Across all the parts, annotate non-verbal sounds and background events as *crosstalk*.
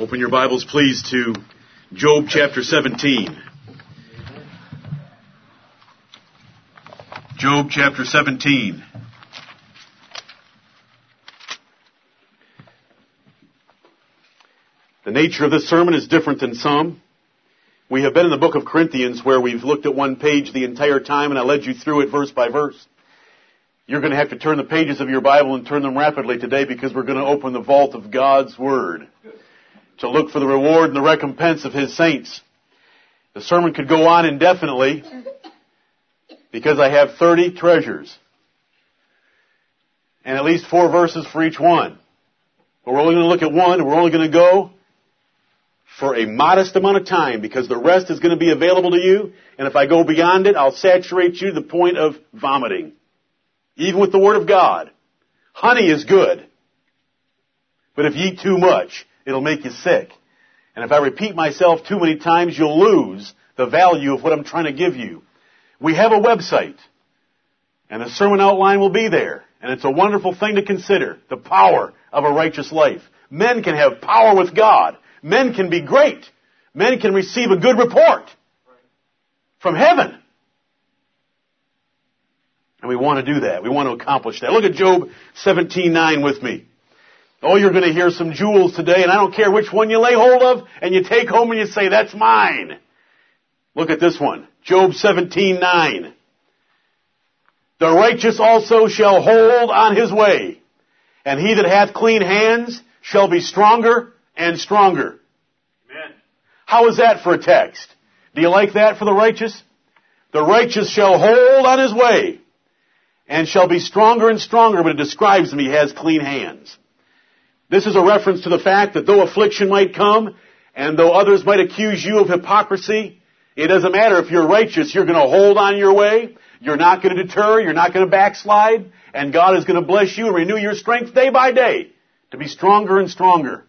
Open your Bibles, please, to Job chapter 17. Job chapter 17. The nature of this sermon is different than some. We have been in the book of Corinthians where we've looked at one page the entire time and I led you through it verse by verse. You're going to have to turn the pages of your Bible and turn them rapidly today because we're going to open the vault of God's Word to look for the reward and the recompense of His saints. The sermon could go on indefinitely because I have 30 treasures and at least four verses for each one. But we're only going to look at one and we're only going to go for a modest amount of time because the rest is going to be available to you. And if I go beyond it, I'll saturate you to the point of vomiting. Even with the Word of God. Honey is good. But if you eat too much, it'll make you sick. And if I repeat myself too many times, you'll lose the value of what I'm trying to give you. We have a website. And the sermon outline will be there. And it's a wonderful thing to consider. The power of a righteous life. Men can have power with God. Men can be great. Men can receive a good report from heaven. And we want to do that. We want to accomplish that. Look at Job 17:9 with me. Oh, you're going to hear some jewels today, and I don't care which one you lay hold of, and you take home and you say, that's mine. Look at this one. Job 17:9. The righteous also shall hold on his way, and he that hath clean hands shall be stronger and stronger. Amen. How is that for a text? Do you like that for the righteous? The righteous shall hold on his way and shall be stronger and stronger, but it describes him he has clean hands. This is a reference to the fact that though affliction might come and though others might accuse you of hypocrisy, it doesn't matter if you're righteous, you're going to hold on your way, you're not going to deter, you're not going to backslide, and God is going to bless you and renew your strength day by day to be stronger and stronger.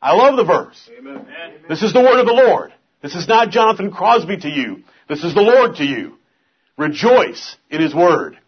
I love the verse. Amen. This is the word of the Lord. This is not Jonathan Crosby to you. This is the Lord to you. Rejoice in His word.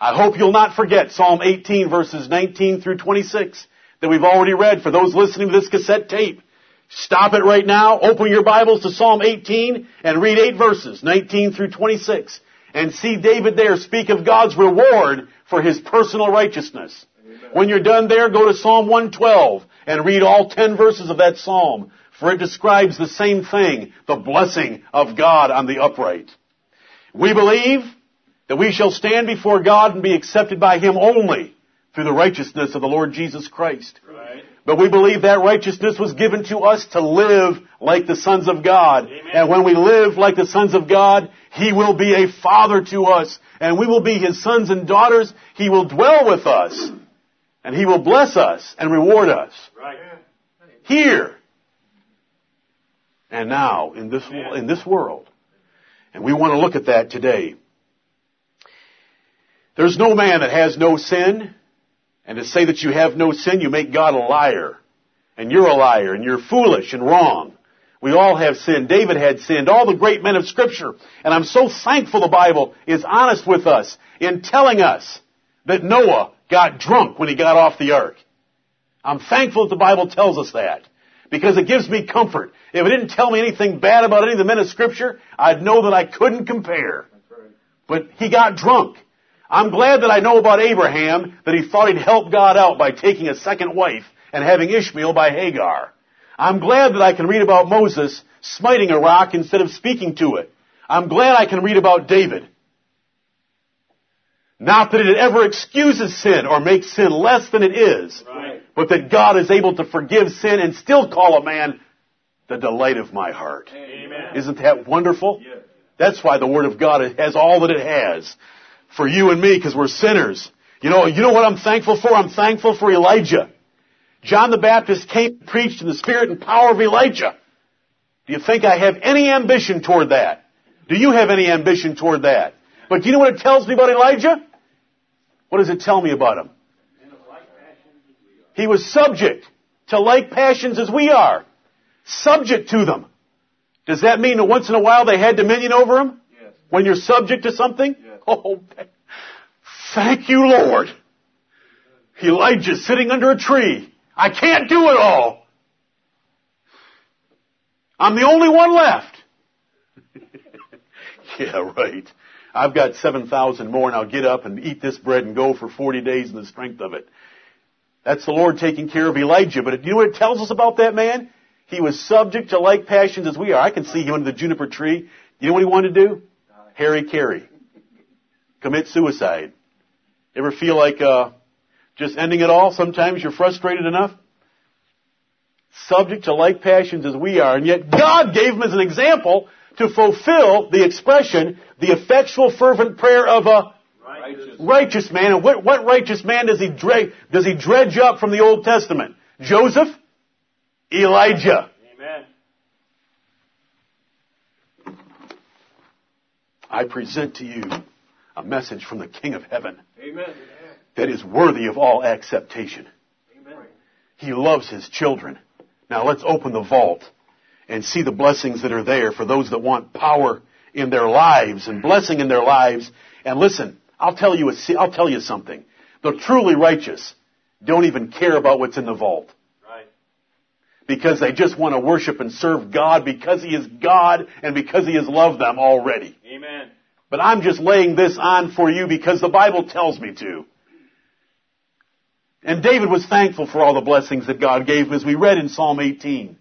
I hope you'll not forget Psalm 18 verses 19 through 26 that we've already read for those listening to this cassette tape. Stop it right now, open your Bibles to Psalm 18 and read eight verses, 19 through 26, and see David there speak of God's reward for his personal righteousness. Amen. When you're done there, go to Psalm 112 and read all 10 verses of that Psalm, for it describes the same thing, the blessing of God on the upright. We believe that we shall stand before God and be accepted by Him only through the righteousness of the Lord Jesus Christ. Right. But we believe that righteousness was given to us to live like the sons of God. Amen. And when we live like the sons of God, He will be a father to us. And we will be His sons and daughters. He will dwell with us. And He will bless us and reward us. Right. Here. And now, in this, in this world. And we want to look at that today. There's no man that has no sin, and to say that you have no sin, you make God a liar. And you're a liar, and you're foolish and wrong. We all have sinned. David had sinned. All the great men of scripture. And I'm so thankful the Bible is honest with us in telling us that Noah got drunk when he got off the ark. I'm thankful that the Bible tells us that. Because it gives me comfort. If it didn't tell me anything bad about any of the men of scripture, I'd know that I couldn't compare. But he got drunk. I'm glad that I know about Abraham that he thought he'd help God out by taking a second wife and having Ishmael by Hagar. I'm glad that I can read about Moses smiting a rock instead of speaking to it. I'm glad I can read about David. Not that it ever excuses sin or makes sin less than it is, right. but that God is able to forgive sin and still call a man the delight of my heart. Amen. Isn't that wonderful? Yes. That's why the Word of God has all that it has for you and me because we're sinners. You know, you know what I'm thankful for? I'm thankful for Elijah. John the Baptist came and preached in the spirit and power of Elijah. Do you think I have any ambition toward that? Do you have any ambition toward that? But do you know what it tells me about Elijah? What does it tell me about him? He was subject to like passions as we are. Subject to them. Does that mean that once in a while they had dominion over him? Yes. When you're subject to something? *laughs* Oh, thank you, Lord. Elijah's sitting under a tree. I can't do it all. I'm the only one left. *laughs* yeah, right. I've got 7,000 more and I'll get up and eat this bread and go for 40 days in the strength of it. That's the Lord taking care of Elijah. But you know what it tells us about that man? He was subject to like passions as we are. I can see him under the juniper tree. You know what he wanted to do? hara-kiri. Commit suicide. Ever feel like uh, just ending it all? Sometimes you're frustrated enough. Subject to like passions as we are, and yet God gave him as an example to fulfill the expression, the effectual fervent prayer of a righteous, righteous man. And what, what righteous man does he, dredge, does he dredge up from the Old Testament? Joseph? Elijah. Amen. I present to you a message from the King of Heaven Amen. that is worthy of all acceptation. Amen. He loves His children. Now let's open the vault and see the blessings that are there for those that want power in their lives and blessing in their lives. And listen, I'll tell you, a, I'll tell you something. The truly righteous don't even care about what's in the vault. Right. Because they just want to worship and serve God because He is God and because He has loved them already. Amen. But I'm just laying this on for you because the Bible tells me to. And David was thankful for all the blessings that God gave him as we read in Psalm 18.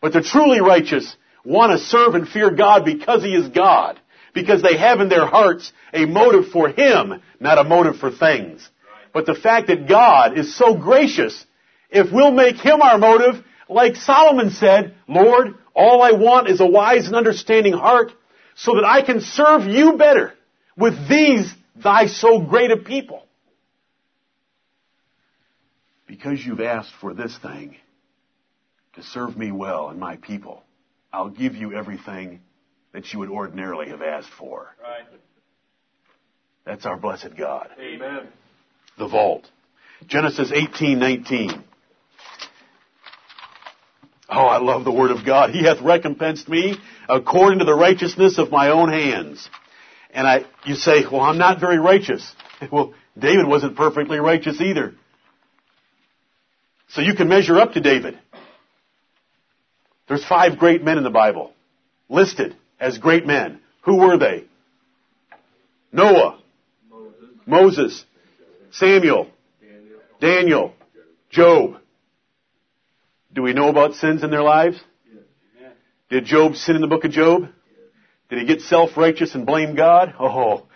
But the truly righteous want to serve and fear God because He is God. Because they have in their hearts a motive for Him, not a motive for things. But the fact that God is so gracious, if we'll make Him our motive, like Solomon said, Lord, all I want is a wise and understanding heart so that I can serve you better with these thy so great a people. Because you've asked for this thing, to serve me well and my people, I'll give you everything that you would ordinarily have asked for. Right. That's our blessed God. Amen. The vault. Genesis 18:19. Oh, I love the word of God. He hath recompensed me according to the righteousness of my own hands. And I, you say, well, I'm not very righteous. *laughs* Well, David wasn't perfectly righteous either. So you can measure up to David. There's five great men in the Bible listed as great men. Who were they? Noah, Moses. Moses, Samuel, Daniel. Daniel, Job. Do we know about sins in their lives? Did Job sin in the book of Job? Did he get self-righteous and blame God? Oh,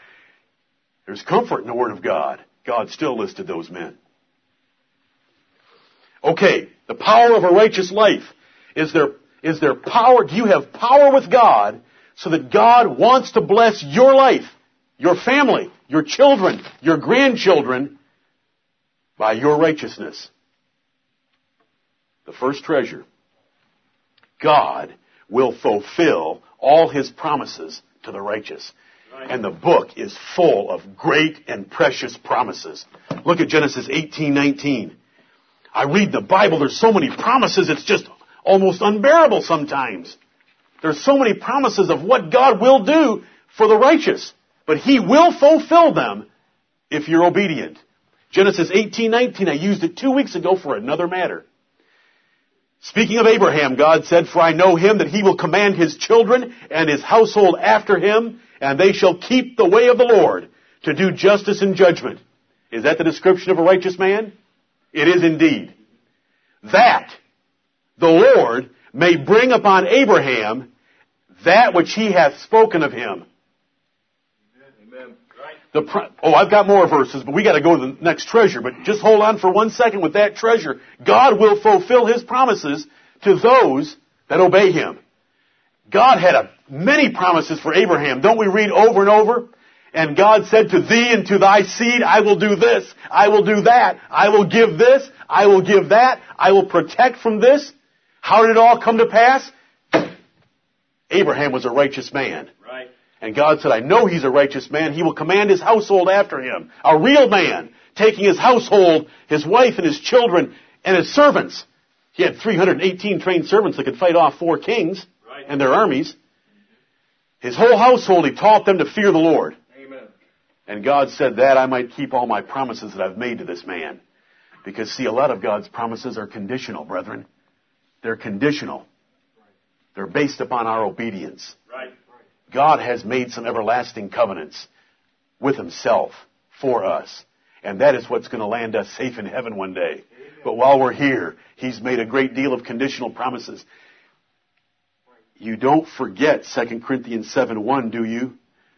there's comfort in the Word of God. God still listed those men. Okay, the power of a righteous life. Is there, is there power? Do you have power with God so that God wants to bless your life, your family, your children, your grandchildren by your righteousness? The first treasure. God will fulfill all His promises to the righteous. Right. And the book is full of great and precious promises. Look at Genesis 18:19. I read the Bible, there's so many promises, it's just almost unbearable sometimes. There's so many promises of what God will do for the righteous, but He will fulfill them if you're obedient. Genesis 18:19, I used it two weeks ago for another matter. Speaking of Abraham, God said, For I know him that he will command his children and his household after him, and they shall keep the way of the Lord to do justice and judgment. Is that the description of a righteous man? It is indeed. That the Lord may bring upon Abraham that which he hath spoken of him. The oh, I've got more verses, but we got to go to the next treasure. But just hold on for one second with that treasure. God will fulfill His promises to those that obey Him. God had a, many promises for Abraham. Don't we read over and over? And God said to thee and to thy seed, I will do this, I will do that, I will give this, I will give that, I will protect from this. How did it all come to pass? Abraham was a righteous man. And God said, I know he's a righteous man. He will command his household after him. A real man, taking his household, his wife and his children, and his servants. He had 318 trained servants that could fight off four kings Right. and their armies. His whole household, he taught them to fear the Lord. Amen. And God said that I might keep all my promises that I've made to this man. Because see, a lot of God's promises are conditional, brethren. They're conditional. They're based upon our obedience. Right. God has made some everlasting covenants with Himself for us. And that is what's going to land us safe in heaven one day. But while we're here, He's made a great deal of conditional promises. You don't forget 2 Corinthians 7 1, do you?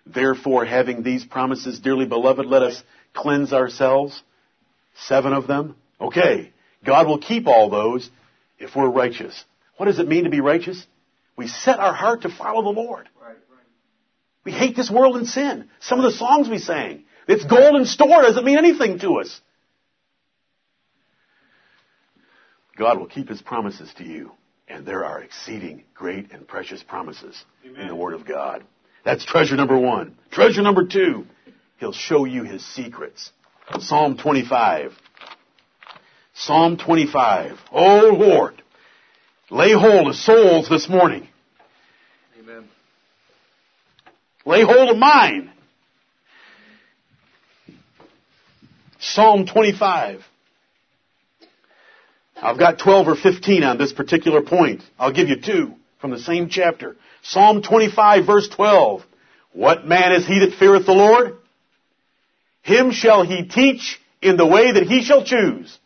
Therefore, having these promises, dearly beloved, let us cleanse ourselves. Seven of them. Okay. God will keep all those if we're righteous. What does it mean to be righteous? We set our heart to follow the Lord. Right. We hate this world and sin. Some of the songs we sang. It's gold in store doesn't mean anything to us. God will keep His promises to you. And there are exceeding great and precious promises Amen. in the Word of God. That's treasure number one. Treasure number two, He'll show you His secrets. Psalm 25. Psalm 25. Oh Lord, lay hold of souls this morning. Amen. Lay hold of mine. Psalm 25. I've got 12 or 15 on this particular point. I'll give you two from the same chapter. Psalm 25 verse 12. What man is he that feareth the Lord? Him shall he teach in the way that he shall choose.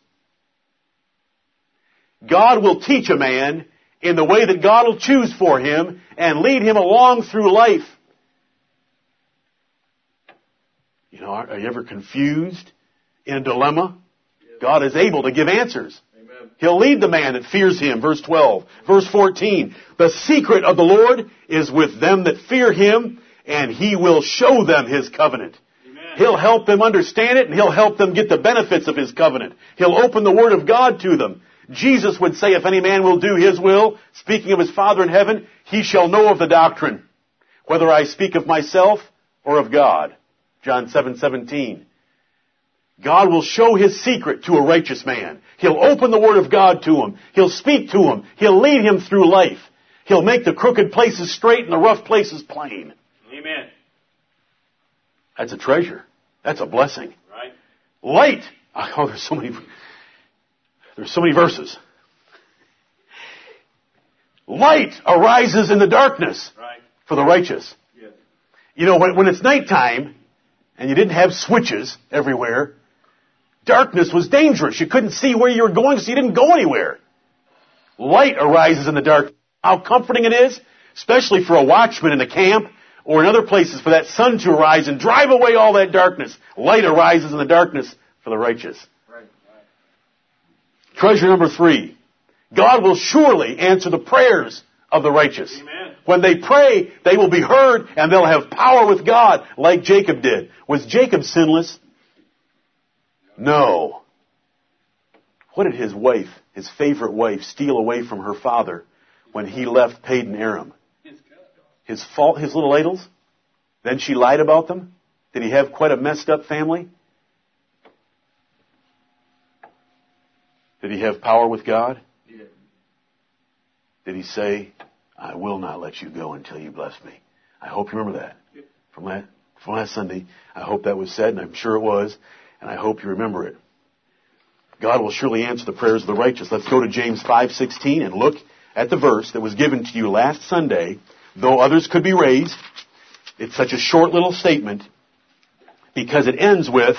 God will teach a man in the way that God will choose for him and lead him along through life. You know, are, are you ever confused in a dilemma? God is able to give answers. Amen. He'll lead the man that fears him. Verse 12. Verse 14. The secret of the Lord is with them that fear him, and he will show them his covenant. Amen. He'll help them understand it, and he'll help them get the benefits of his covenant. He'll open the word of God to them. Jesus would say, if any man will do his will, speaking of his Father in heaven, he shall know of the doctrine, whether I speak of myself or of God. John 7, 17. God will show his secret to a righteous man. He'll open the word of God to him. He'll speak to him. He'll lead him through life. He'll make the crooked places straight and the rough places plain. Amen. That's a treasure. That's a blessing. Right. Light. *laughs* Oh, there's so many, there's so many verses. Light arises in the darkness Right. for the righteous. Yes. You know, when, when it's nighttime and you didn't have switches everywhere, darkness was dangerous. You couldn't see where you were going, so you didn't go anywhere. Light arises in the dark. How comforting it is, especially for a watchman in a camp or in other places for that sun to arise and drive away all that darkness. Light arises in the darkness for the righteous. Right. Right. Treasure number three. God will surely answer the prayers of the righteous. Amen. When they pray, they will be heard and they'll have power with God like Jacob did. Was Jacob sinless? No. What did his wife, his favorite wife, steal away from her father when he left Padan Aram? His fault, his little idols? Then she lied about them? Did he have quite a messed up family? Did he have power with God? Did he say, I will not let you go until you bless me? I hope you remember that from last, from last Sunday. I hope that was said, and I'm sure it was, and I hope you remember it. God will surely answer the prayers of the righteous. Let's go to James 5:16 and look at the verse that was given to you last Sunday. Though others could be raised, it's such a short little statement because it ends with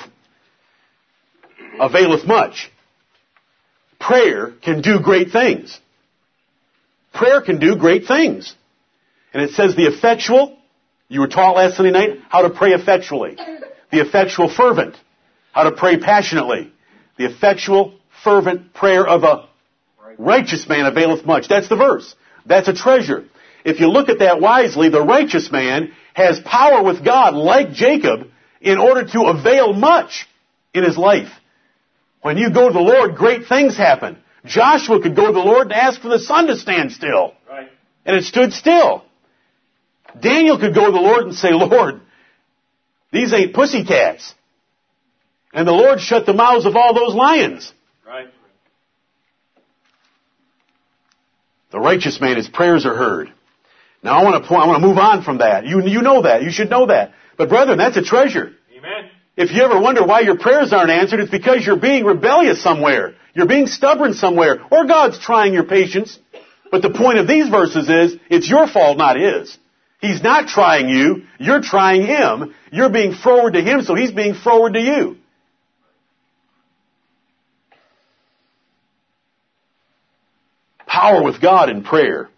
availeth much. Prayer can do great things. Prayer can do great things. And it says the effectual, you were taught last Sunday night how to pray effectually. The effectual fervent, how to pray passionately. The effectual fervent prayer of a righteous man availeth much. That's the verse. That's a treasure. If you look at that wisely, the righteous man has power with God like Jacob in order to avail much in his life. When you go to the Lord, great things happen. Joshua could go to the Lord and ask for the sun to stand still. Right. And it stood still. Daniel could go to the Lord and say, Lord, these ain't pussycats. And the Lord shut the mouths of all those lions. Right. The righteous man, his prayers are heard. Now I want to point, I want to move on from that. You, you know that. You should know that. But brethren, that's a treasure. Amen. If you ever wonder why your prayers aren't answered, it's because you're being rebellious somewhere. You're being stubborn somewhere. Or God's trying your patience. But the point of these verses is, it's your fault, not his. He's not trying you, you're trying him. You're being forward to him, so he's being forward to you. Power with God in prayer.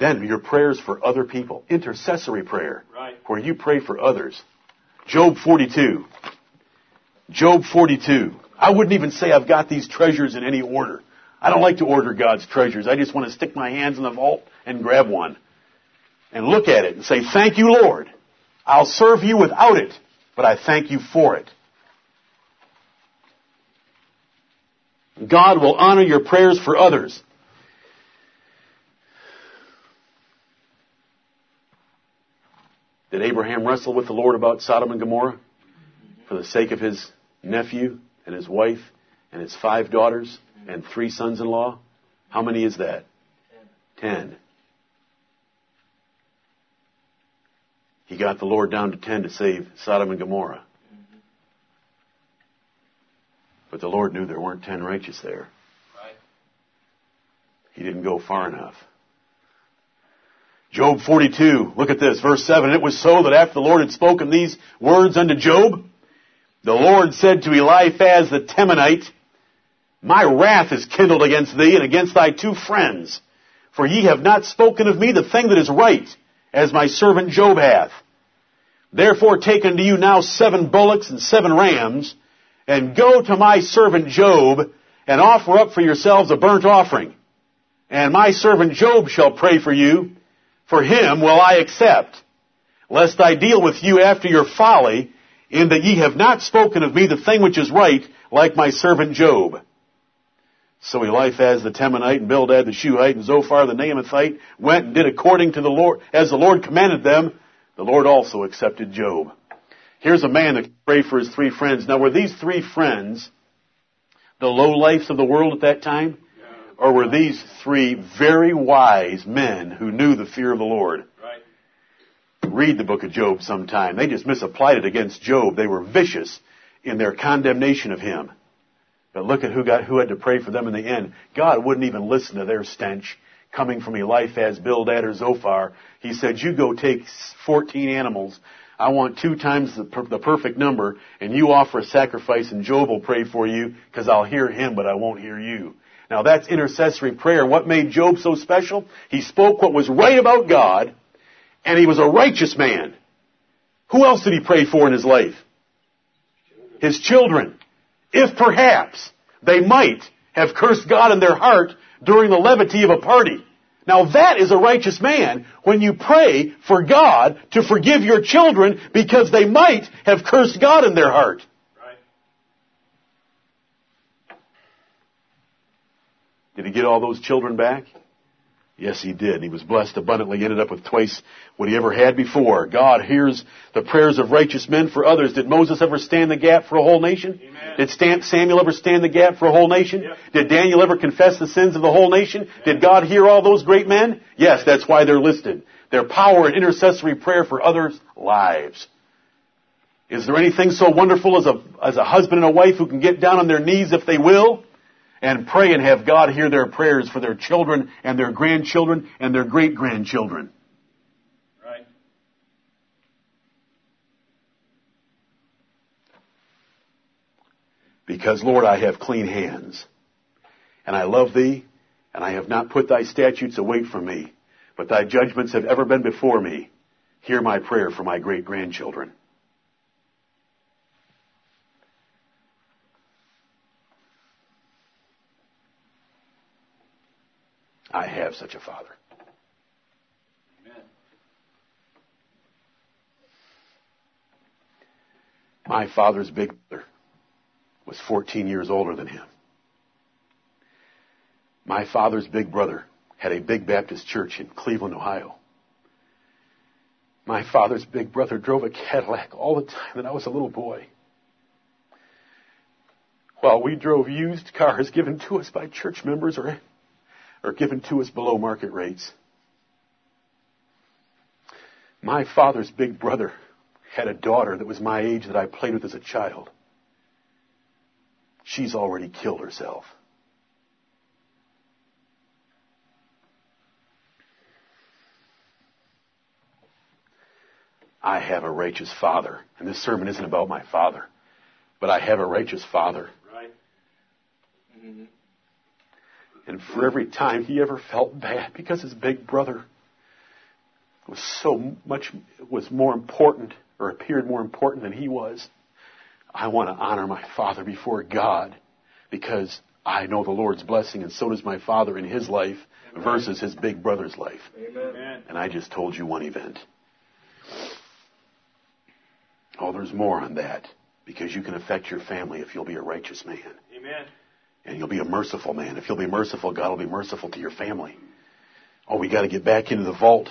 Then your prayers for other people. Intercessory prayer. Right. Where you pray for others. Job 42. Job 42. I wouldn't even say I've got these treasures in any order. I don't like to order God's treasures. I just want to stick my hands in the vault and grab one. And look at it and say, thank you Lord. I'll serve you without it, but I thank you for it. God will honor your prayers for others. Did Abraham wrestle with the Lord about Sodom and Gomorrah? For the sake of his nephew and his wife and his five daughters and three sons-in-law? How many is that? Ten. He got the Lord down to ten to save Sodom and Gomorrah. But the Lord knew there weren't ten righteous there. He didn't go far enough. Job 42, look at this, verse 7. It was so that after the Lord had spoken these words unto Job, the Lord said to Eliphaz the Temanite, My wrath is kindled against thee and against thy two friends, for ye have not spoken of me the thing that is right, as my servant Job hath. Therefore take unto you now seven bullocks and seven rams, and go to my servant Job, and offer up for yourselves a burnt offering. And my servant Job shall pray for you, for him will I accept, lest I deal with you after your folly, in that ye have not spoken of me the thing which is right, like my servant Job. So Eliphaz the Temanite and Bildad the Shuhite and Zophar the Naamathite went and did according to the Lord, as the Lord commanded them. The Lord also accepted Job. Here's a man that prayed for his three friends. Now were these three friends the low lifes of the world at that time? Or were these three very wise men who knew the fear of the Lord? Read the book of Job sometime. They just misapplied it against Job. They were vicious in their condemnation of him. But look at who got, who had to pray for them in the end. God wouldn't even listen to their stench coming from Eliphaz, Bildad, or Zophar. He said, you go take 14 animals. I want two times the, per- the perfect number, and you offer a sacrifice, and Job will pray for you, because I'll hear him, but I won't hear you. Now that's intercessory prayer. What made Job so special? He spoke what was right about God, and he was a righteous man. Who else did he pray for in his life? His children. If perhaps they might have cursed God in their heart during the levity of a party. Now that is a righteous man when you pray for God to forgive your children because they might have cursed God in their heart. Right. Did he get all those children back? Yes, he did. He was blessed abundantly. He ended up with twice what he ever had before. God hears the prayers of righteous men for others. Did Moses ever stand the gap for a whole nation? Amen. Did Stan- Samuel ever stand the gap for a whole nation? Yep. Did Daniel ever confess the sins of the whole nation? Did God hear all those great men? Yes, that's why they're listed. Their power in intercessory prayer for others' lives. Is there anything so wonderful as a, as a husband and a wife who can get down on their knees if they will and pray and have God hear their prayers for their children and their grandchildren and their great grandchildren? Right. Because, Lord, I have clean hands, and I love thee, and I have not put thy statutes away from me, but thy judgments have ever been before me. Hear my prayer for my great grandchildren. I have such a father. Amen. My father's big brother was 14 years older than him. My father's big brother had a big Baptist church in Cleveland, Ohio. My father's big brother drove a Cadillac all the time that I was a little boy. While we drove used cars given to us by church members or, or given to us below market rates. My father's big brother had a daughter that was my age that I played with as a child. She's already killed herself. I have a righteous father. And this sermon isn't about my father, but I have a righteous father. Right. Mm-hmm. And for every time he ever felt bad because his big brother was so much, was more important or appeared more important than he was, I want to honor my father before God because I know the Lord's blessing and so does my father in his life Amen. versus his big brother's life. Amen. And I just told you one event. Oh, there's more on that because you can affect your family if you'll be a righteous man. Amen. And you'll be a merciful man. If you'll be merciful, God will be merciful to your family. Oh, we got to get back into the vault.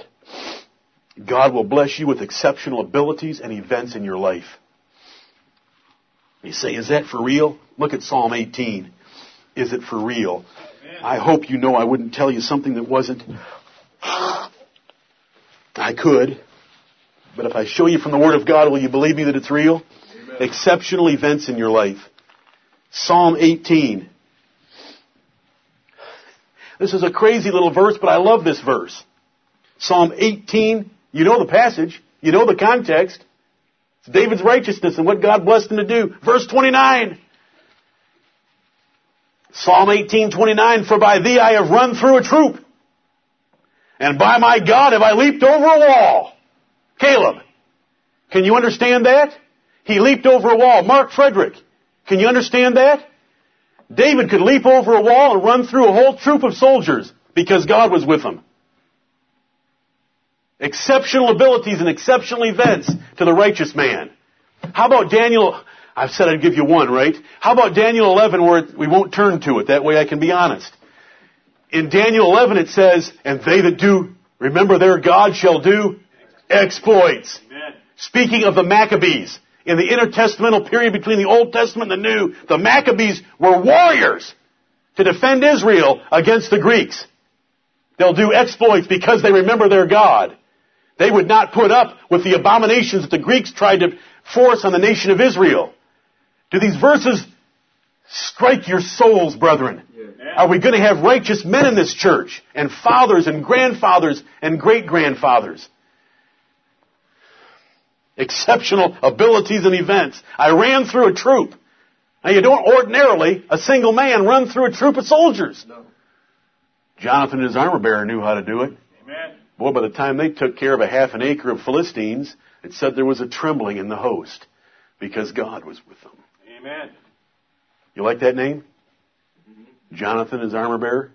God will bless you with exceptional abilities and events in your life. You say, is that for real? Look at Psalm 18. Is it for real? I hope you know I wouldn't tell you something that wasn't. I could. But if I show you from the Word of God, will you believe me that it's real? Amen. Exceptional events in your life. Psalm 18. This is a crazy little verse, but I love this verse. Psalm 18. You know the passage. You know the context. It's David's righteousness and what God blessed him to do. Verse 29. Psalm 18:29 For by thee I have run through a troop and by my God have I leaped over a wall. Caleb, can you understand that? He leaped over a wall. Mark Frederick, can you understand that? David could leap over a wall and run through a whole troop of soldiers because God was with him. Exceptional abilities and exceptional events to the righteous man. How about Daniel? I've said I'd give you one, right? How about Daniel 11 where we won't turn to it? That way I can be honest. In Daniel 11 it says, and they that do remember their God shall do exploits. Amen. Speaking of the Maccabees, in the intertestamental period between the Old Testament and the New, the Maccabees were warriors to defend Israel against the Greeks. They'll do exploits because they remember their God. They would not put up with the abominations that the Greeks tried to force on the nation of Israel. Do these verses strike your souls, brethren? Are we going to have righteous men in this church? And fathers and grandfathers and great grandfathers? Exceptional abilities and events. I ran through a troop. Now you don't ordinarily, a single man, run through a troop of soldiers. No. Jonathan, his armor bearer, knew how to do it. Amen. Boy, by the time they took care of a half an acre of Philistines, it said there was a trembling in the host because God was with them. Amen. You like that name? Mm-hmm. Jonathan is armor bearer.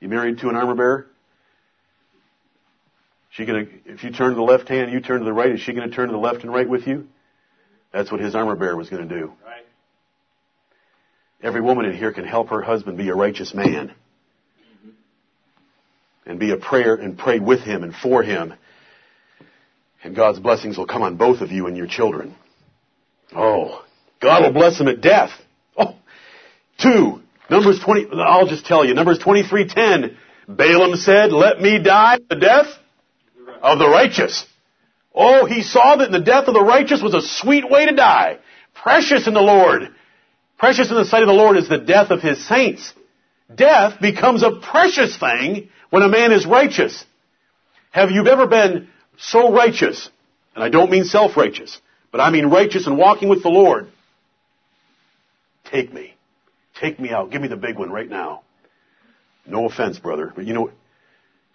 You married to an armor bearer? She gonna, if you turn to the left hand, you turn to the right, is she gonna turn to the left and right with you? That's what his armor bearer was gonna do. Right. Every woman in here can help her husband be a righteous man mm-hmm. and be a prayer and pray with him and for him. And God's blessings will come on both of you and your children. Oh, God will bless them at death. Oh, two. Numbers 20, I'll just tell you, Numbers 23:10. Balaam said, let me die to death of the righteous. Oh, he saw that the death of the righteous was a sweet way to die. Precious in the Lord. Precious in the sight of the Lord is the death of his saints. Death becomes a precious thing when a man is righteous. Have you ever been so righteous, and I don't mean self-righteous, but I mean righteous and walking with the Lord? Take me. Take me out. Give me the big one right now. No offense, brother, but you know,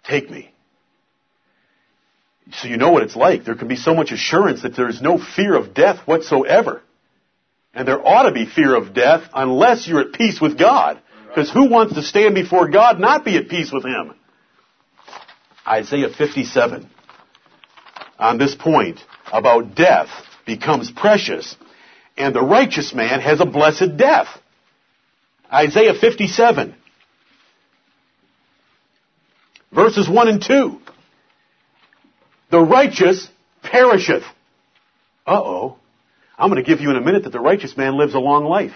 take me. So you know what it's like. There can be so much assurance that there is no fear of death whatsoever. And there ought to be fear of death unless you're at peace with God. Because who wants to stand before God not be at peace with Him? Isaiah 57 on this point about death becomes precious and the righteous man has a blessed death. Isaiah 57 verses 1 and 2. The righteous perisheth. Uh-oh. I'm going to give you in a minute that the righteous man lives a long life.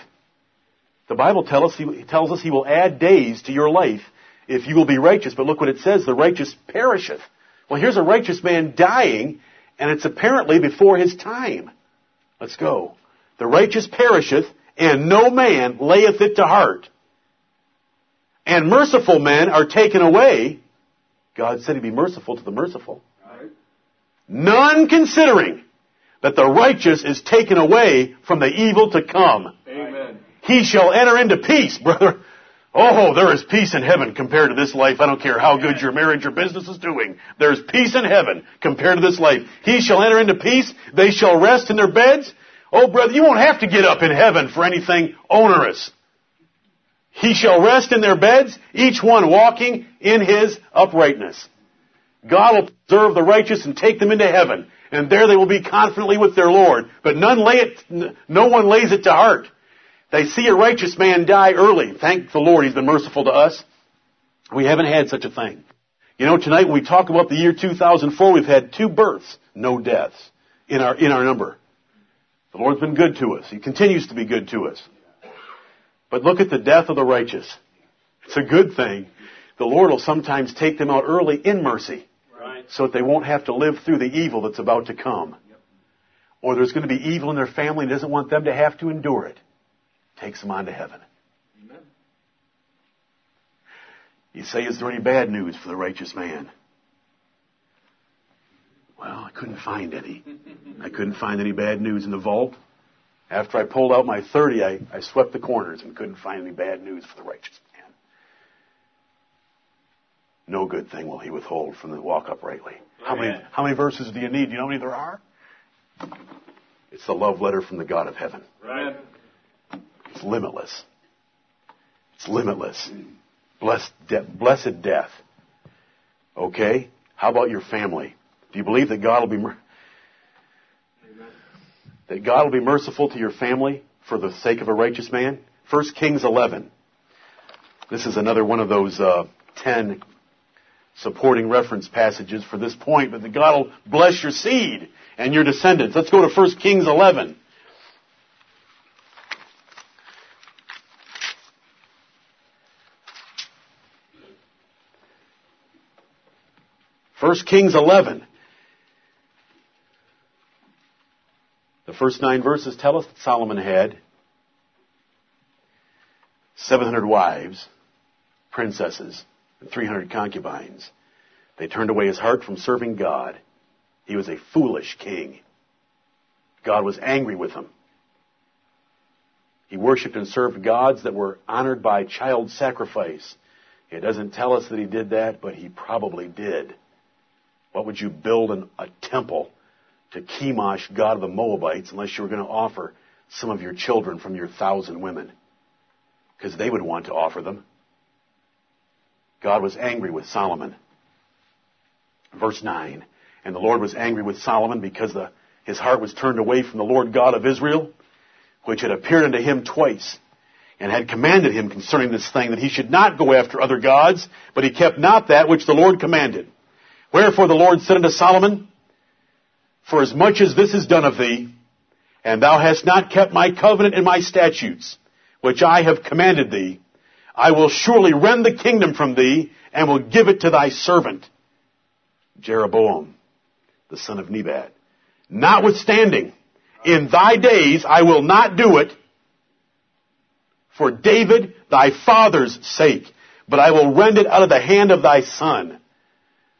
The Bible tell us, he, tells us he will add days to your life if you will be righteous. But look what it says, the righteous perisheth. Well, here's a righteous man dying, and it's apparently before his time. Let's go. The righteous perisheth, and no man layeth it to heart. And merciful men are taken away. God said he'd be merciful to the merciful. None considering that the righteous is taken away from the evil to come. Amen. He shall enter into peace, *laughs* brother. Oh, there is peace in heaven compared to this life. I don't care how good your marriage or business is doing. There's peace in heaven compared to this life. He shall enter into peace. They shall rest in their beds. Oh, brother, you won't have to get up in heaven for anything onerous. He shall rest in their beds, each one walking in his uprightness. God will preserve the righteous and take them into heaven, and there they will be confidently with their Lord. But none lay it, no one lays it to heart. They see a righteous man die early. Thank the Lord, He's been merciful to us. We haven't had such a thing. You know, tonight when we talk about the year 2004, we've had two births, no deaths in our, in our number. The Lord's been good to us. He continues to be good to us. But look at the death of the righteous. It's a good thing. The Lord will sometimes take them out early in mercy. So that they won't have to live through the evil that's about to come. Or there's going to be evil in their family and doesn't want them to have to endure it. Takes them on to heaven. Amen. You say, is there any bad news for the righteous man? Well, I couldn't find any. I couldn't find any bad news in the vault. After I pulled out my 30, I, I swept the corners and couldn't find any bad news for the righteous. No good thing will he withhold from the walk uprightly. How many, how many verses do you need? Do you know how many there are? It's the love letter from the God of heaven. Right. It's limitless. It's limitless. Blessed, de- blessed death. Okay? How about your family? Do you believe that God will be mer- that God will be merciful to your family for the sake of a righteous man? 1 Kings 11. This is another one of those uh, 10 supporting reference passages for this point, but that God will bless your seed and your descendants. Let's go to 1 Kings 11. First Kings 11. The first nine verses tell us that Solomon had 700 wives, princesses, and 300 concubines. They turned away his heart from serving God. He was a foolish king. God was angry with him. He worshiped and served gods that were honored by child sacrifice. It doesn't tell us that he did that, but he probably did. What would you build an, a temple to Chemosh, god of the Moabites, unless you were going to offer some of your children from your thousand women? Because they would want to offer them. God was angry with Solomon. Verse 9. And the Lord was angry with Solomon because the, his heart was turned away from the Lord God of Israel, which had appeared unto him twice, and had commanded him concerning this thing that he should not go after other gods, but he kept not that which the Lord commanded. Wherefore the Lord said unto Solomon, For as much as this is done of thee, and thou hast not kept my covenant and my statutes, which I have commanded thee, I will surely rend the kingdom from thee, and will give it to thy servant, Jeroboam, the son of Nebat. Notwithstanding, in thy days I will not do it for David thy father's sake, but I will rend it out of the hand of thy son.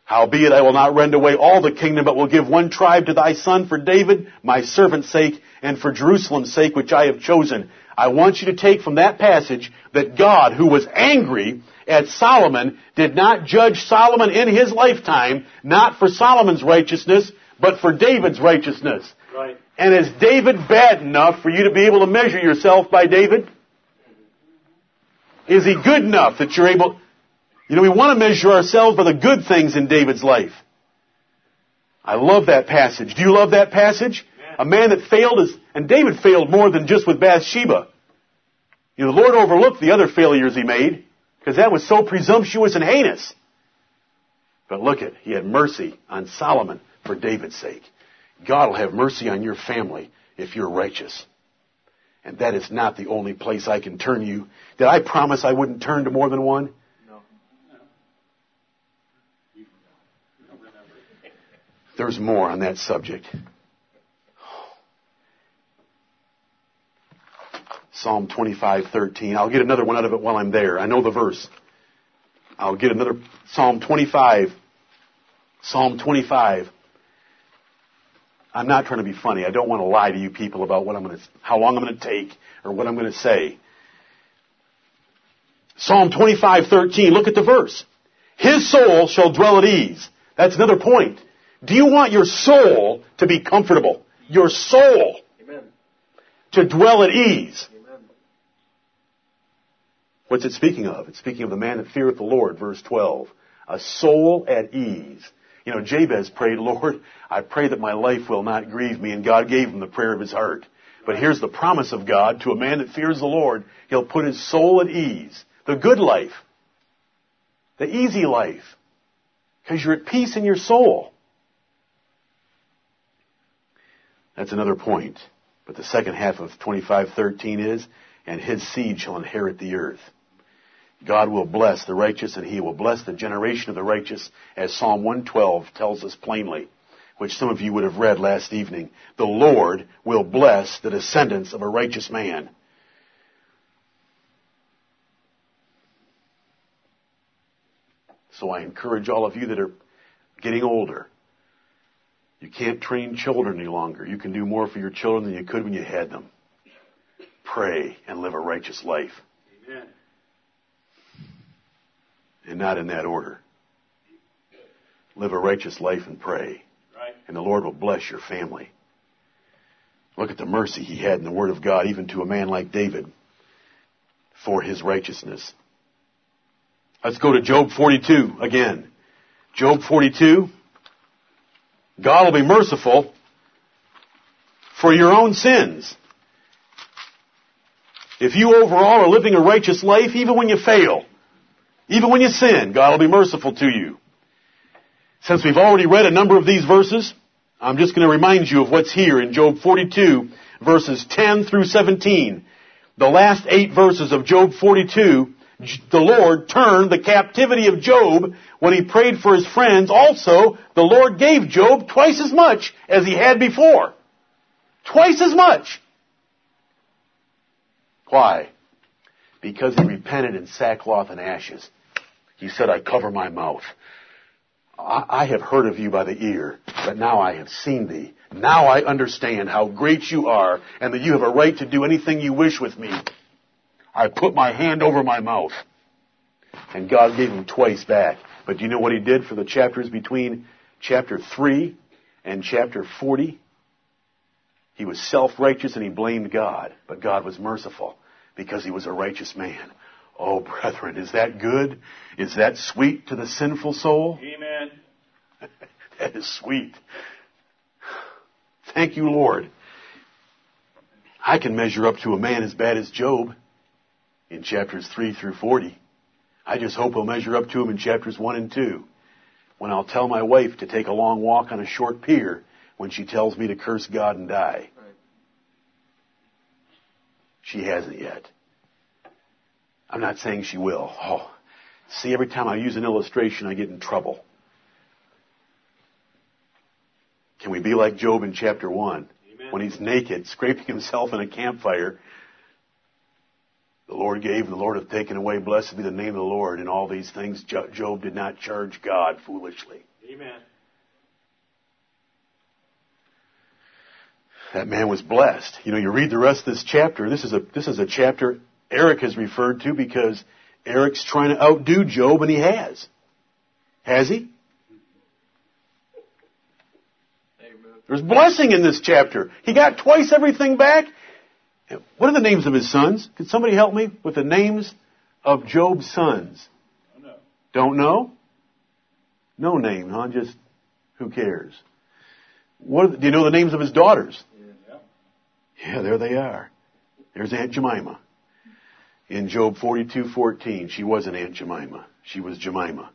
Howbeit I will not rend away all the kingdom, but will give one tribe to thy son for David, my servant's sake, and for Jerusalem's sake, which I have chosen. I want you to take from that passage that God, who was angry at Solomon, did not judge Solomon in his lifetime, not for Solomon's righteousness, but for David's righteousness. Right. And is David bad enough for you to be able to measure yourself by David? Is he good enough that you're able, you know, we want to measure ourselves by the good things in David's life. I love that passage. Do you love that passage? A man that failed is, and David failed more than just with Bathsheba. You know, the Lord overlooked the other failures he made, because that was so presumptuous and heinous. But look at, he had mercy on Solomon for David's sake. God will have mercy on your family if you're righteous. And that is not the only place I can turn you. Did I promise I wouldn't turn to more than one? No. There's more on that subject. Psalm 25:13. I'll get another one out of it while I'm there. I know the verse. I'll get another Psalm 25. Psalm 25. I'm not trying to be funny. I don't want to lie to you people about what I'm going to, how long I'm going to take or what I'm going to say. Psalm 25:13. Look at the verse. His soul shall dwell at ease. That's another point. Do you want your soul to be comfortable? Your soul Amen. to dwell at ease. What's it speaking of? It's speaking of the man that feareth the Lord, verse 12. A soul at ease. You know, Jabez prayed, Lord, I pray that my life will not grieve me, and God gave him the prayer of his heart. But here's the promise of God to a man that fears the Lord. He'll put his soul at ease. The good life. The easy life. Because you're at peace in your soul. That's another point. But the second half of 25:13 is, and his seed shall inherit the earth. God will bless the righteous and he will bless the generation of the righteous as Psalm 112 tells us plainly, which some of you would have read last evening. The Lord will bless the descendants of a righteous man. So I encourage all of you that are getting older. You can't train children any longer. You can do more for your children than you could when you had them. Pray and live a righteous life. Amen. And not in that order. Live a righteous life and pray, Right. and the Lord will bless your family. Look at the mercy he had in the Word of God, even to a man like David, for his righteousness. Let's go to Job 42 again. Job 42. God will be merciful for your own sins. If you overall are living a righteous life, even when you fail, even when you sin, God will be merciful to you. Since we've already read a number of these verses, I'm just going to remind you of what's here in Job 42, verses 10 through 17. The last eight verses of Job 42, the Lord turned the captivity of Job when he prayed for his friends. Also, the Lord gave Job twice as much as he had before. Twice as much. Why? Because he repented in sackcloth and ashes. He said, I cover my mouth. I I have heard of you by the ear, but now I have seen thee. Now I understand how great you are and that you have a right to do anything you wish with me. I put my hand over my mouth. And God gave him twice back. But do you know what he did for the chapters between chapter 3 and chapter 40? He was self-righteous and he blamed God. But God was merciful because he was a righteous man. Oh, brethren, is that good? Is that sweet to the sinful soul? Amen. *laughs* That is sweet. Thank you, Lord. I can measure up to a man as bad as Job in chapters 3 through 40. I just hope I'll measure up to him in chapters 1 and 2 when I'll tell my wife to take a long walk on a short pier when she tells me to curse God and die. She hasn't yet. I'm not saying she will. Oh, see, every time I use an illustration, I get in trouble. Can we be like Job in chapter 1? Amen. When he's naked, scraping himself in a campfire, the Lord gave and the Lord hath taken away. Blessed be the name of the Lord. In all these things, Job did not charge God foolishly. Amen. That man was blessed. You know, you read the rest of this chapter. This is a, this is a chapter Eric has referred to because Eric's trying to outdo Job and he has. Has he? Amen. There's blessing in this chapter. He got twice everything back. What are the names of his sons? Can somebody help me with the names of Job's sons? Don't know? No name, huh? Just who cares? What the- do you know the names of his daughters? Yeah. Yeah, there they are. There's Aunt Jemima. In Job 42:14, she wasn't Aunt Jemima. She was Jemima.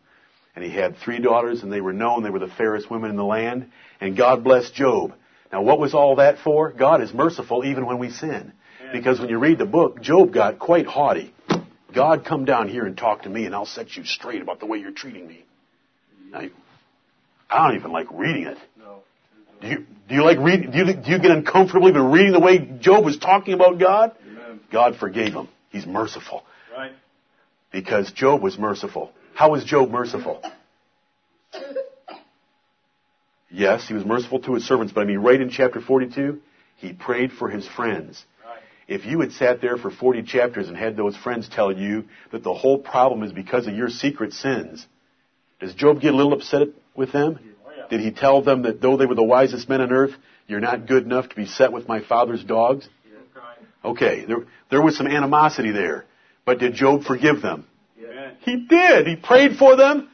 And he had three daughters and they were known, they were the fairest women in the land, and God blessed Job. Now what was all that for? God is merciful even when we sin. Because when you read the book, Job got quite haughty. God, come down here and talk to me and I'll set you straight about the way you're treating me. I, I don't even like reading it. Do you, do you like read, do you, do you get uncomfortable even reading the way Job was talking about God? God forgave him. He's merciful. Right. Because Job was merciful. How was Job merciful? Yes, he was merciful to his servants, but I mean, right in chapter 42, he prayed for his friends. Right. If you had sat there for 40 chapters and had those friends tell you that the whole problem is because of your secret sins, does Job get a little upset with them? Oh, yeah. Did he tell them that though they were the wisest men on earth, you're not good enough to be set with my father's dogs? Okay, there, there was some animosity there. But did Job forgive them? Amen. He did. He prayed for them.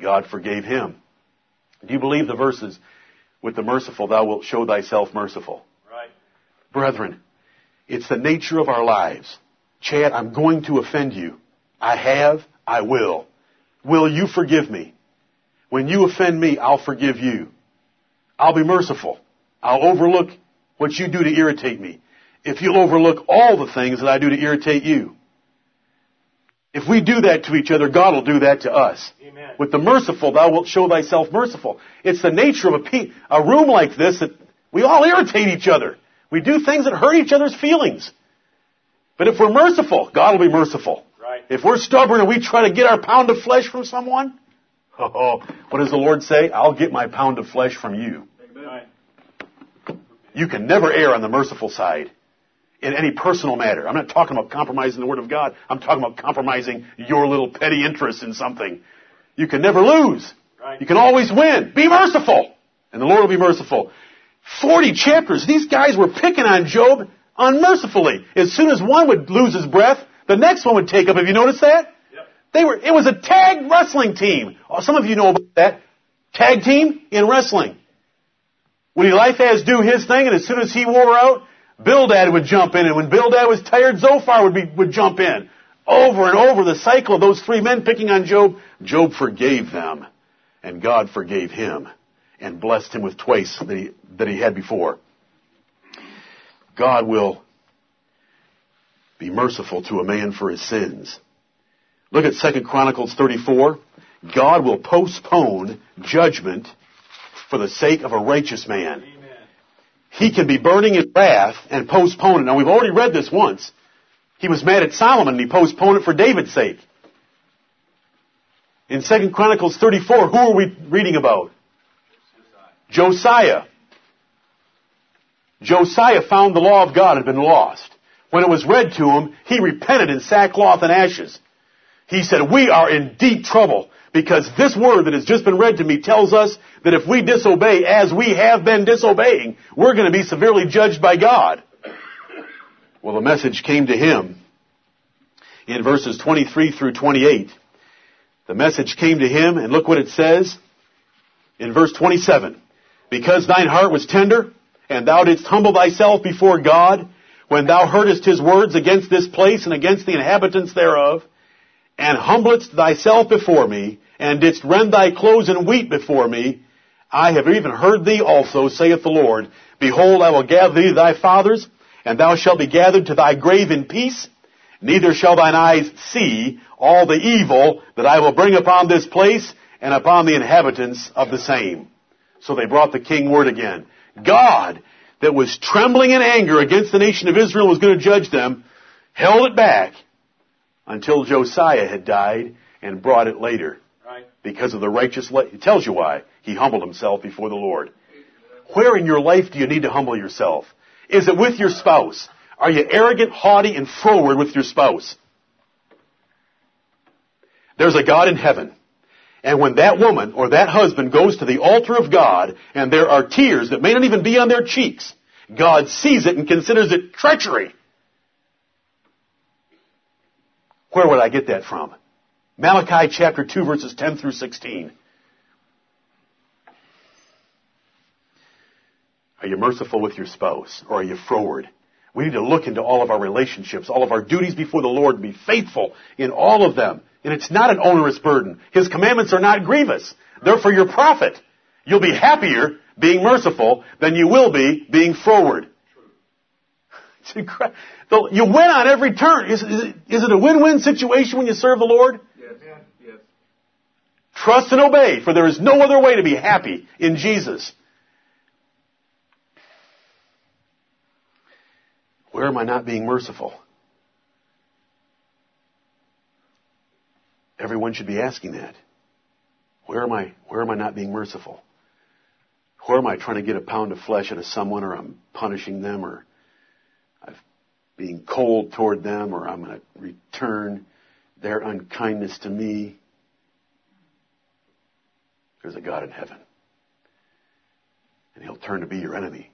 God forgave him. Do you believe the verses, with the merciful thou wilt show thyself merciful? Right. Brethren, it's the nature of our lives. Chad, I'm going to offend you. I have, I will. Will you forgive me? When you offend me, I'll forgive you. I'll be merciful. I'll overlook what you do to irritate me. If you'll overlook all the things that I do to irritate you. If we do that to each other, God will do that to us. Amen. With the merciful, thou wilt show thyself merciful. It's the nature of a, pe- a room like this that we all irritate each other. We do things that hurt each other's feelings. But if we're merciful, God will be merciful. Right. If we're stubborn and we try to get our pound of flesh from someone, *laughs* oh, what does the Lord say? I'll get my pound of flesh from you. Right. You can never err on the merciful side in any personal matter. I'm not talking about compromising the Word of God. I'm talking about compromising your little petty interest in something. You can never lose. Right. You can always win. Be merciful. And the Lord will be merciful. 40 chapters. These guys were picking on Job unmercifully. As soon as one would lose his breath, the next one would take up. Have you noticed that? Yep. They were, it was a tag wrestling team. Oh, some of you know about that. Tag team in wrestling. When Eliphaz do his thing, and as soon as he wore out, Bildad would jump in, and when Bildad was tired, Zophar would be, would jump in. Over and over, the cycle of those three men picking on Job, Job forgave them, and God forgave him, and blessed him with twice that he, that he had before. God will be merciful to a man for his sins. Look at 2 Chronicles 34. God will postpone judgment for the sake of a righteous man. He can be burning in wrath and postpone it. Now we've already read this once. He was mad at Solomon and he postponed it for David's sake. In 2 Chronicles 34, who are we reading about? Josiah. Josiah found the law of God had been lost. When it was read to him, he repented in sackcloth and ashes. He said, we are in deep trouble because this word that has just been read to me tells us that if we disobey as we have been disobeying, we're going to be severely judged by God. Well, the message came to him in verses 23 through 28. The message came to him, and look what it says in verse 27. Because thine heart was tender, and thou didst humble thyself before God, when thou heardest his words against this place and against the inhabitants thereof, and humbledst thyself before me, and didst rend thy clothes and weep before me, I have even heard thee also, saith the Lord. Behold, I will gather thee to thy fathers, and thou shalt be gathered to thy grave in peace. Neither shall thine eyes see all the evil that I will bring upon this place and upon the inhabitants of the same. So they brought the king word again. God, that was trembling in anger against the nation of Israel, was going to judge them, held it back until Josiah had died and brought it later. Right. Because of the righteous, li- it tells you why. He humbled himself before the Lord. Where in your life do you need to humble yourself? Is it with your spouse? Are you arrogant, haughty, and froward with your spouse? There's a God in heaven. And when that woman or that husband goes to the altar of God and there are tears that may not even be on their cheeks, God sees it and considers it treachery. Where would I get that from? Malachi chapter 2 verses 10 through 16. Are you merciful with your spouse or are you froward? We need to look into all of our relationships, all of our duties before the Lord and be faithful in all of them. And it's not an onerous burden. His commandments are not grievous. They're for your profit. You'll be happier being merciful than you will be being froward. *laughs* It's incredible. You win on every turn. Is, is, it, is it a win-win situation when you serve the Lord? Yes. Yes. Trust and obey, for there is no other way to be happy in Jesus. Where am I not being merciful? Everyone should be asking that. Where am I, where am I not being merciful? Where am I trying to get a pound of flesh out of someone or I'm punishing them or I'm being cold toward them or I'm going to return their unkindness to me? There's a God in heaven. And he'll turn to be your enemy.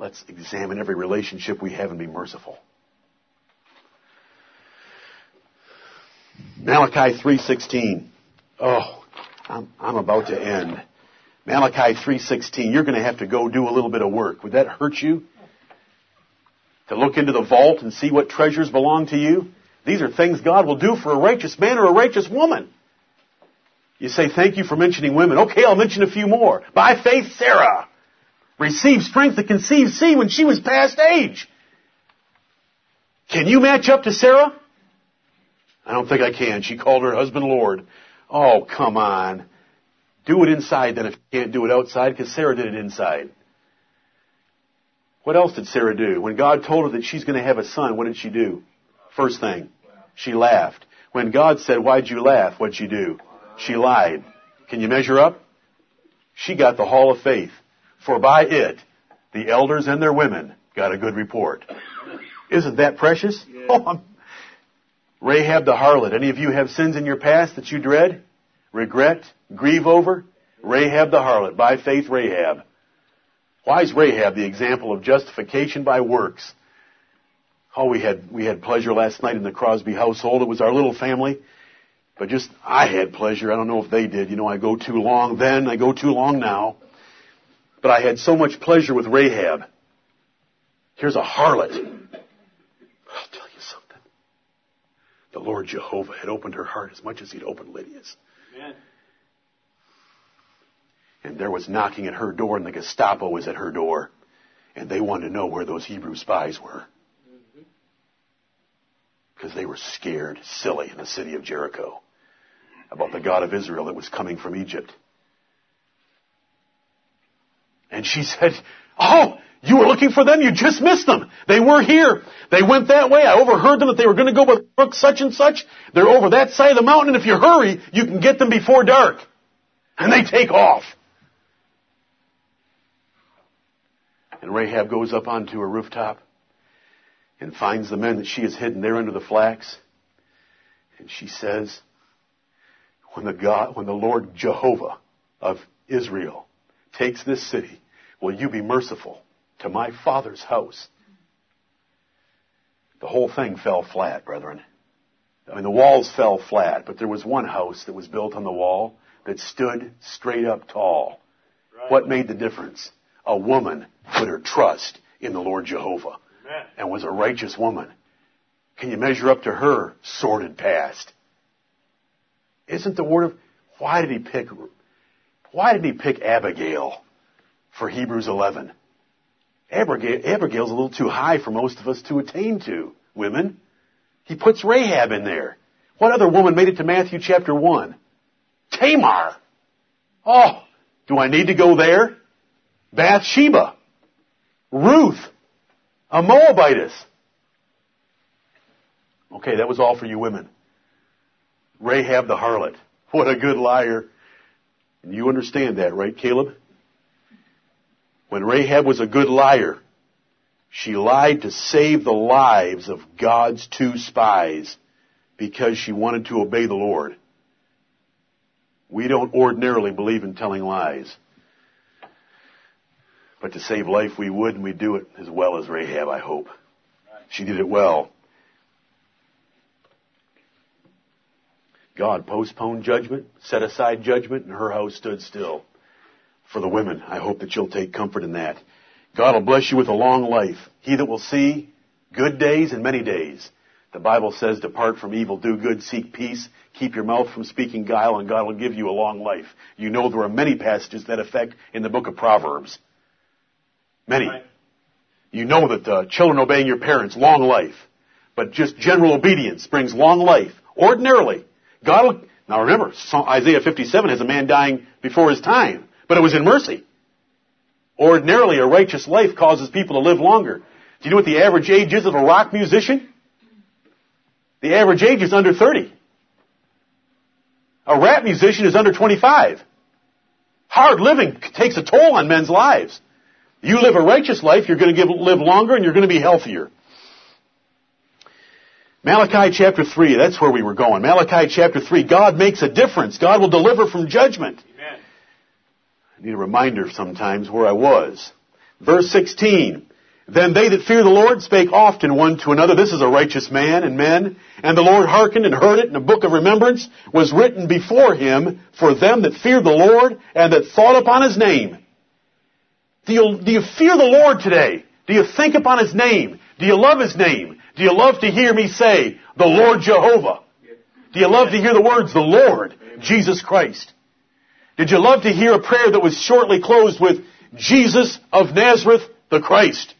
Let's examine every relationship we have and be merciful. Malachi 3:16. Oh, I'm, I'm about to end. Malachi 3:16. You're going to have to go do a little bit of work. Would that hurt you? To look into the vault and see what treasures belong to you? These are things God will do for a righteous man or a righteous woman. You say, thank you for mentioning women. Okay, I'll mention a few more. By faith, Sarah received strength to conceive seed when she was past age. Can you match up to Sarah? I don't think I can. She called her husband Lord. Oh, come on. Do it inside then if you can't do it outside, because Sarah did it inside. What else did Sarah do? When God told her that she's going to have a son, what did she do? First thing, she laughed. When God said, why'd you laugh? What'd she do? She lied. Can you measure up? She got the hall of faith. For by it, the elders and their women got a good report. Isn't that precious? Yeah. *laughs* Oh, Rahab the harlot. Any of you have sins in your past that you dread, regret, grieve over? Rahab the harlot. By faith, Rahab. Why is Rahab the example of justification by works? Oh, we had, we had pleasure last night in the Crosby household. It was our little family. But just, I had pleasure. I don't know if they did. You know, I go too long then, I go too long now. But I had so much pleasure with Rahab. Here's a harlot. I'll tell you something. The Lord Jehovah had opened her heart as much as he'd opened Lydia's. Amen. And there was knocking at her door and the Gestapo was at her door. And they wanted to know where those Hebrew spies were. Mm-hmm. Because they were scared, silly in the city of Jericho about the God of Israel that was coming from Egypt. And she said, Oh, you were looking for them? You just missed them. They were here. They went that way. I overheard them that they were going to go by brook such and such. They're over that side of the mountain, and if you hurry, you can get them before dark. And they take off. And Rahab goes up onto a rooftop and finds the men that she has hidden there under the flax. And she says, when the God, when the Lord Jehovah of Israel takes this city, will you be merciful to my father's house? The whole thing fell flat, brethren. I mean, the walls fell flat, but there was one house that was built on the wall that stood straight up tall. Right. What made the difference? A woman put her trust in the Lord Jehovah Amen. and was a righteous woman. Can you measure up to her sordid past? Isn't the word of why did he pick why did he pick Abigail for Hebrews 11? Abigail, Abigail's a little too high for most of us to attain to, women. He puts Rahab in there. What other woman made it to Matthew chapter 1? Tamar. Oh, do I need to go there? Bathsheba. Ruth. A Moabitess. Okay, that was all for you women. Rahab the harlot. What a good liar. And you understand that, right, Caleb? When Rahab was a good liar, she lied to save the lives of God's two spies because she wanted to obey the Lord. We don't ordinarily believe in telling lies. But to save life, we would, and we do it as well as Rahab, I hope. She did it well. God postponed judgment, set aside judgment, and her house stood still. For the women, I hope that you'll take comfort in that. God will bless you with a long life. He that will see good days and many days. The Bible says, depart from evil, do good, seek peace, keep your mouth from speaking guile, and God will give you a long life. You know there are many passages that affect in the book of Proverbs. Many. Right. You know that uh, children obeying your parents, long life. But just general obedience brings long life. Ordinarily. God will, now remember, Isaiah 57 has a man dying before his time, but it was in mercy. Ordinarily, a righteous life causes people to live longer. Do you know what the average age is of a rock musician? The average age is under 30. A rap musician is under 25. Hard living takes a toll on men's lives. You live a righteous life, you're going to give, live longer and you're going to be healthier. Malachi chapter 3, that's where we were going. Malachi chapter 3, God makes a difference. God will deliver from judgment. Amen. I need a reminder sometimes where I was. Verse 16. Then they that fear the Lord spake often one to another, This is a righteous man and men. And the Lord hearkened and heard it, and a book of remembrance was written before him for them that feared the Lord and that thought upon his name. Do you, do you fear the Lord today? Do you think upon his name? Do you love his name? Do you love to hear me say, the Lord Jehovah? Do you love to hear the words, the Lord Jesus Christ? Did you love to hear a prayer that was shortly closed with, Jesus of Nazareth, the Christ?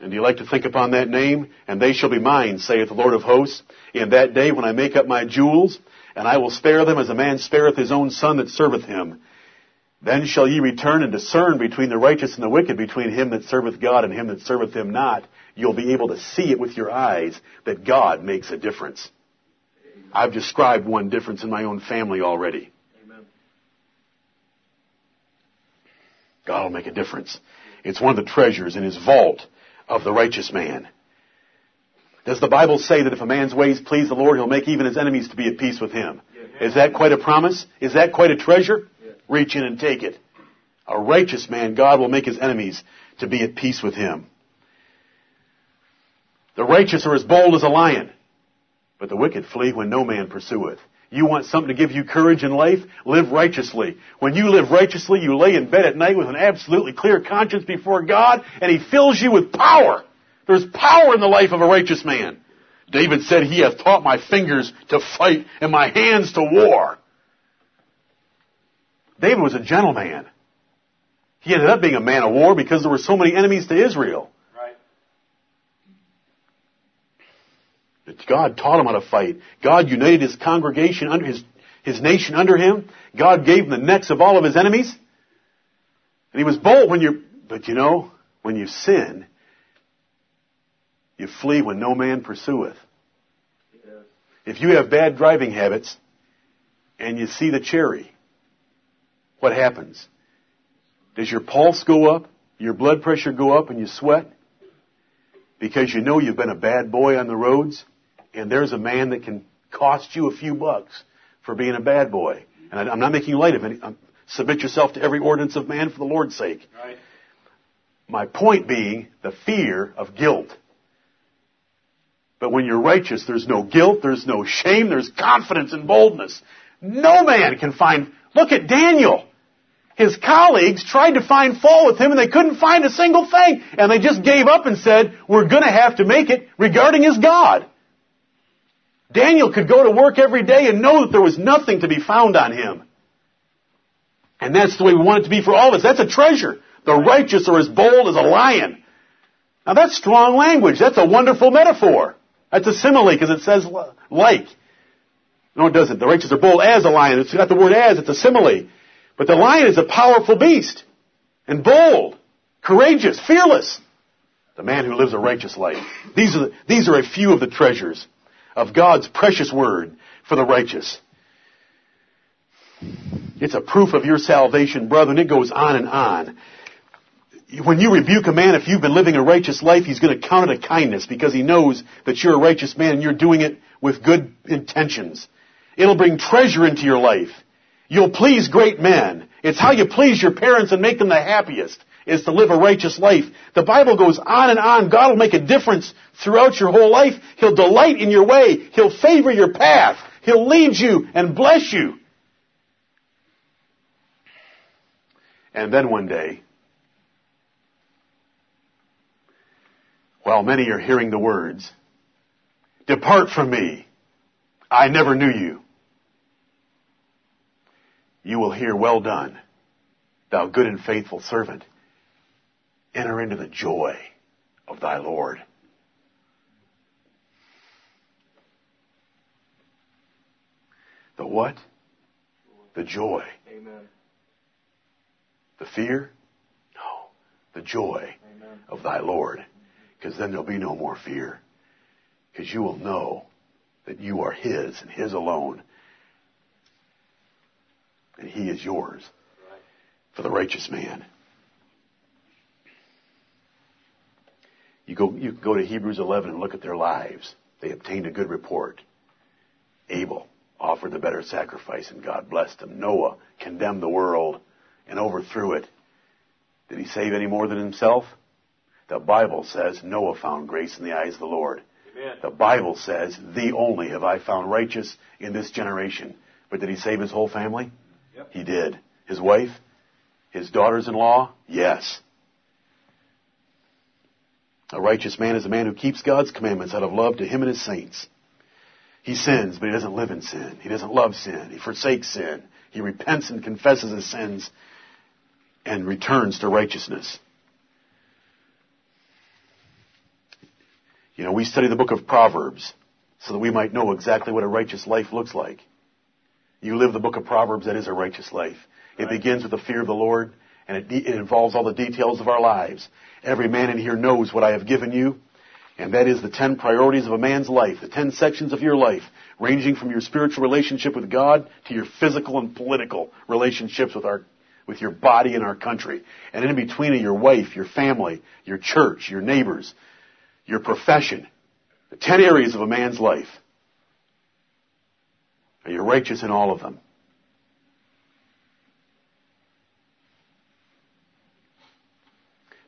And do you like to think upon that name? And they shall be mine, saith the Lord of hosts, in that day when I make up my jewels, and I will spare them as a man spareth his own son that serveth him. Then shall ye return and discern between the righteous and the wicked, between him that serveth God and him that serveth him not. You'll be able to see it with your eyes that God makes a difference. I've described one difference in my own family already. God will make a difference. It's one of the treasures in his vault of the righteous man. Does the Bible say that if a man's ways please the Lord, he'll make even his enemies to be at peace with him? Is that quite a promise? Is that quite a treasure? Reach in and take it. A righteous man, God will make his enemies to be at peace with him. The righteous are as bold as a lion, but the wicked flee when no man pursueth. You want something to give you courage in life? Live righteously. When you live righteously, you lay in bed at night with an absolutely clear conscience before God, and He fills you with power. There's power in the life of a righteous man. David said, He hath taught my fingers to fight and my hands to war. David was a gentleman. He ended up being a man of war because there were so many enemies to Israel. Right. God taught him how to fight. God united his congregation under his, his nation under him. God gave him the necks of all of his enemies. And he was bold when you but you know, when you sin, you flee when no man pursueth. Yes. If you have bad driving habits and you see the cherry, what happens? Does your pulse go up? Your blood pressure go up and you sweat? Because you know you've been a bad boy on the roads and there's a man that can cost you a few bucks for being a bad boy. And I, am not making light of it. Um, submit yourself to every ordinance of man for the Lord's sake. Right. My point being the fear of guilt. But when you're righteous, there's no guilt, there's no shame, there's confidence and boldness. No man can find, look at Daniel. His colleagues tried to find fault with him and they couldn't find a single thing. And they just gave up and said, we're gonna have to make it regarding his God. Daniel could go to work every day and know that there was nothing to be found on him. And that's the way we want it to be for all of us. That's a treasure. The righteous are as bold as a lion. Now that's strong language. That's a wonderful metaphor. That's a simile because it says like. No, it doesn't. The righteous are bold as a lion. It's got the word as. It's a simile. But the lion is a powerful beast. And bold. Courageous. Fearless. The man who lives a righteous life. These are, the, these are a few of the treasures of God's precious word for the righteous. It's a proof of your salvation, brother, and it goes on and on. When you rebuke a man, if you've been living a righteous life, he's going to count it a kindness because he knows that you're a righteous man and you're doing it with good intentions. It'll bring treasure into your life. You'll please great men. It's how you please your parents and make them the happiest is to live a righteous life. The Bible goes on and on. God will make a difference throughout your whole life. He'll delight in your way. He'll favor your path. He'll lead you and bless you. And then one day, while many are hearing the words, Depart from me. I never knew you. You will hear, Well done, thou good and faithful servant. Enter into the joy of thy Lord. The what? The joy. Amen. The fear? No. The joy Amen. of thy Lord. Because then there'll be no more fear. Because you will know that you are His and His alone. And he is yours for the righteous man. You go, you go to Hebrews 11 and look at their lives. They obtained a good report. Abel offered the better sacrifice and God blessed him. Noah condemned the world and overthrew it. Did he save any more than himself? The Bible says Noah found grace in the eyes of the Lord. Amen. The Bible says, thee only have I found righteous in this generation. But did he save his whole family? He did. His wife? His daughters-in-law? Yes. A righteous man is a man who keeps God's commandments out of love to him and his saints. He sins, but he doesn't live in sin. He doesn't love sin. He forsakes sin. He repents and confesses his sins and returns to righteousness. You know, we study the book of Proverbs so that we might know exactly what a righteous life looks like. You live the book of Proverbs, that is a righteous life. It Right. begins with the fear of the Lord, and it, de- it involves all the details of our lives. Every man in here knows what I have given you, and that is the ten priorities of a man's life, the ten sections of your life, ranging from your spiritual relationship with God to your physical and political relationships with our, with your body and our country. And in between are your wife, your family, your church, your neighbors, your profession. The ten areas of a man's life. Are you righteous in all of them?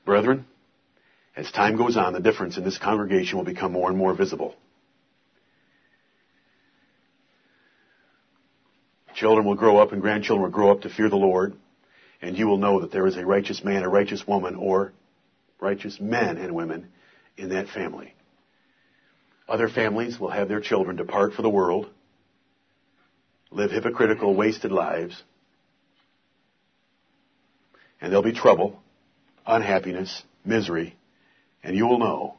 Brethren, as time goes on, the difference in this congregation will become more and more visible. Children will grow up and grandchildren will grow up to fear the Lord, and you will know that there is a righteous man, a righteous woman, or righteous men and women in that family. Other families will have their children depart for the world, live hypocritical, wasted lives, and there'll be trouble, unhappiness, misery, and you will know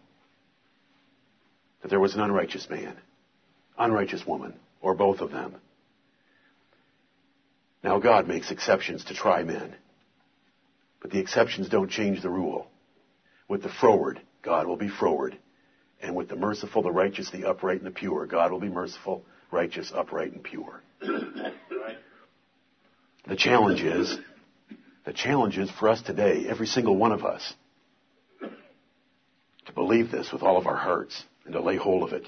that there was an unrighteous man, unrighteous woman, or both of them. Now God makes exceptions to try men, but the exceptions don't change the rule. With the froward, God will be froward. And with the merciful, the righteous, the upright, and the pure, God will be merciful, righteous, upright, and pure. The challenge is, the challenge is for us today, every single one of us, to believe this with all of our hearts and to lay hold of it.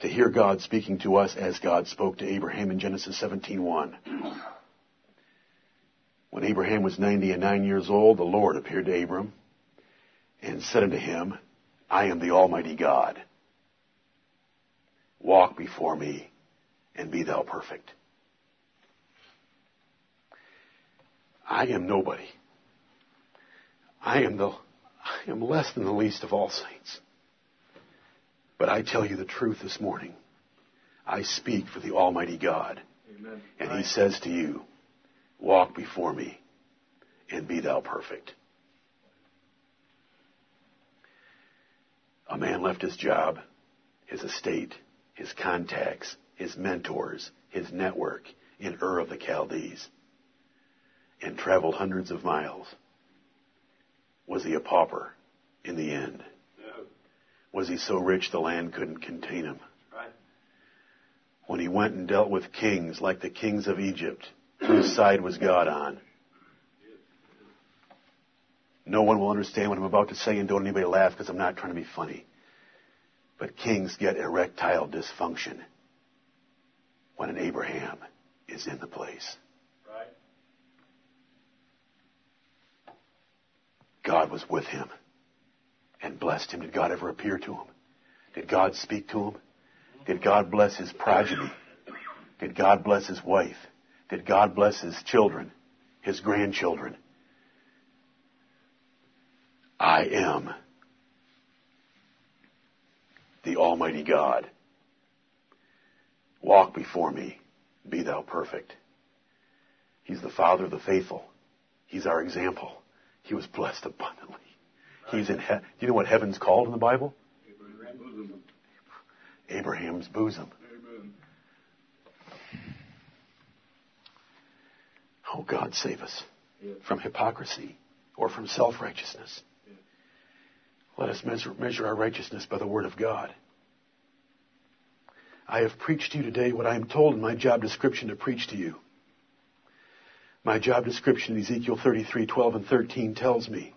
To hear God speaking to us as God spoke to Abraham in Genesis 17:1. When Abraham was 90 and 9 years old, the Lord appeared to Abram and said unto him, I am the Almighty God. Walk before me and be thou perfect. I am nobody. I am the, I am less than the least of all saints. But I tell you the truth this morning. I speak for the Almighty God. Amen. And He says to you, walk before me and be thou perfect. A man left his job, his estate, his contacts, his mentors, his network in Ur of the Chaldees and traveled hundreds of miles. Was he a pauper in the end? No. Was he so rich the land couldn't contain him? Right. When he went and dealt with kings like the kings of Egypt, whose side was God on? No one will understand what I'm about to say, and don't anybody laugh because I'm not trying to be funny. But kings get erectile dysfunction when an Abraham is in the place. Right. God was with him and blessed him. Did God ever appear to him? Did God speak to him? Did God bless his progeny? Did God bless his wife? Did God bless his children, his grandchildren? I am the Almighty God. Walk before me, be thou perfect. He's the Father of the faithful. He's our example. He was blessed abundantly. He's in. He- Do you know what heaven's called in the Bible? Abraham bosom. Abraham's bosom. Oh, God save us from hypocrisy or from self-righteousness. Yes. Let us measure, measure our righteousness by the Word of God. I have preached to you today what I am told in my job description to preach to you. My job description in Ezekiel 33, 12 and 13 tells me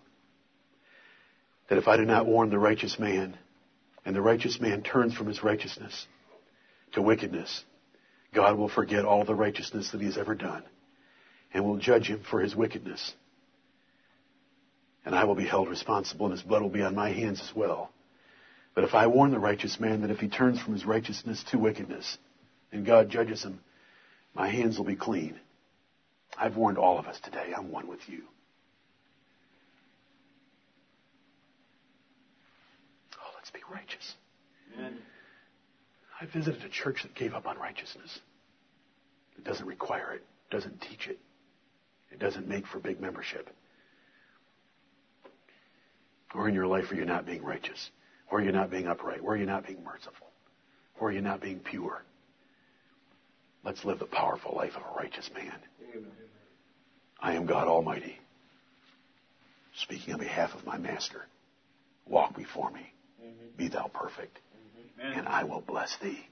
that if I do not warn the righteous man, and the righteous man turns from his righteousness to wickedness, God will forget all the righteousness that he has ever done and will judge him for his wickedness. And I will be held responsible and his blood will be on my hands as well. But if I warn the righteous man that if he turns from his righteousness to wickedness and God judges him, my hands will be clean. I've warned all of us today. I'm one with you. Oh, let's be righteous. Amen. I visited a church that gave up on righteousness. It doesn't require it, doesn't teach it, it doesn't make for big membership. Or in your life where you're not being righteous, or you're not being upright, where you're not being merciful, or you're not being pure. Let's live the powerful life of a righteous man. Amen. I am God Almighty, speaking on behalf of my Master. Walk before me. Be thou perfect, Amen. and I will bless thee.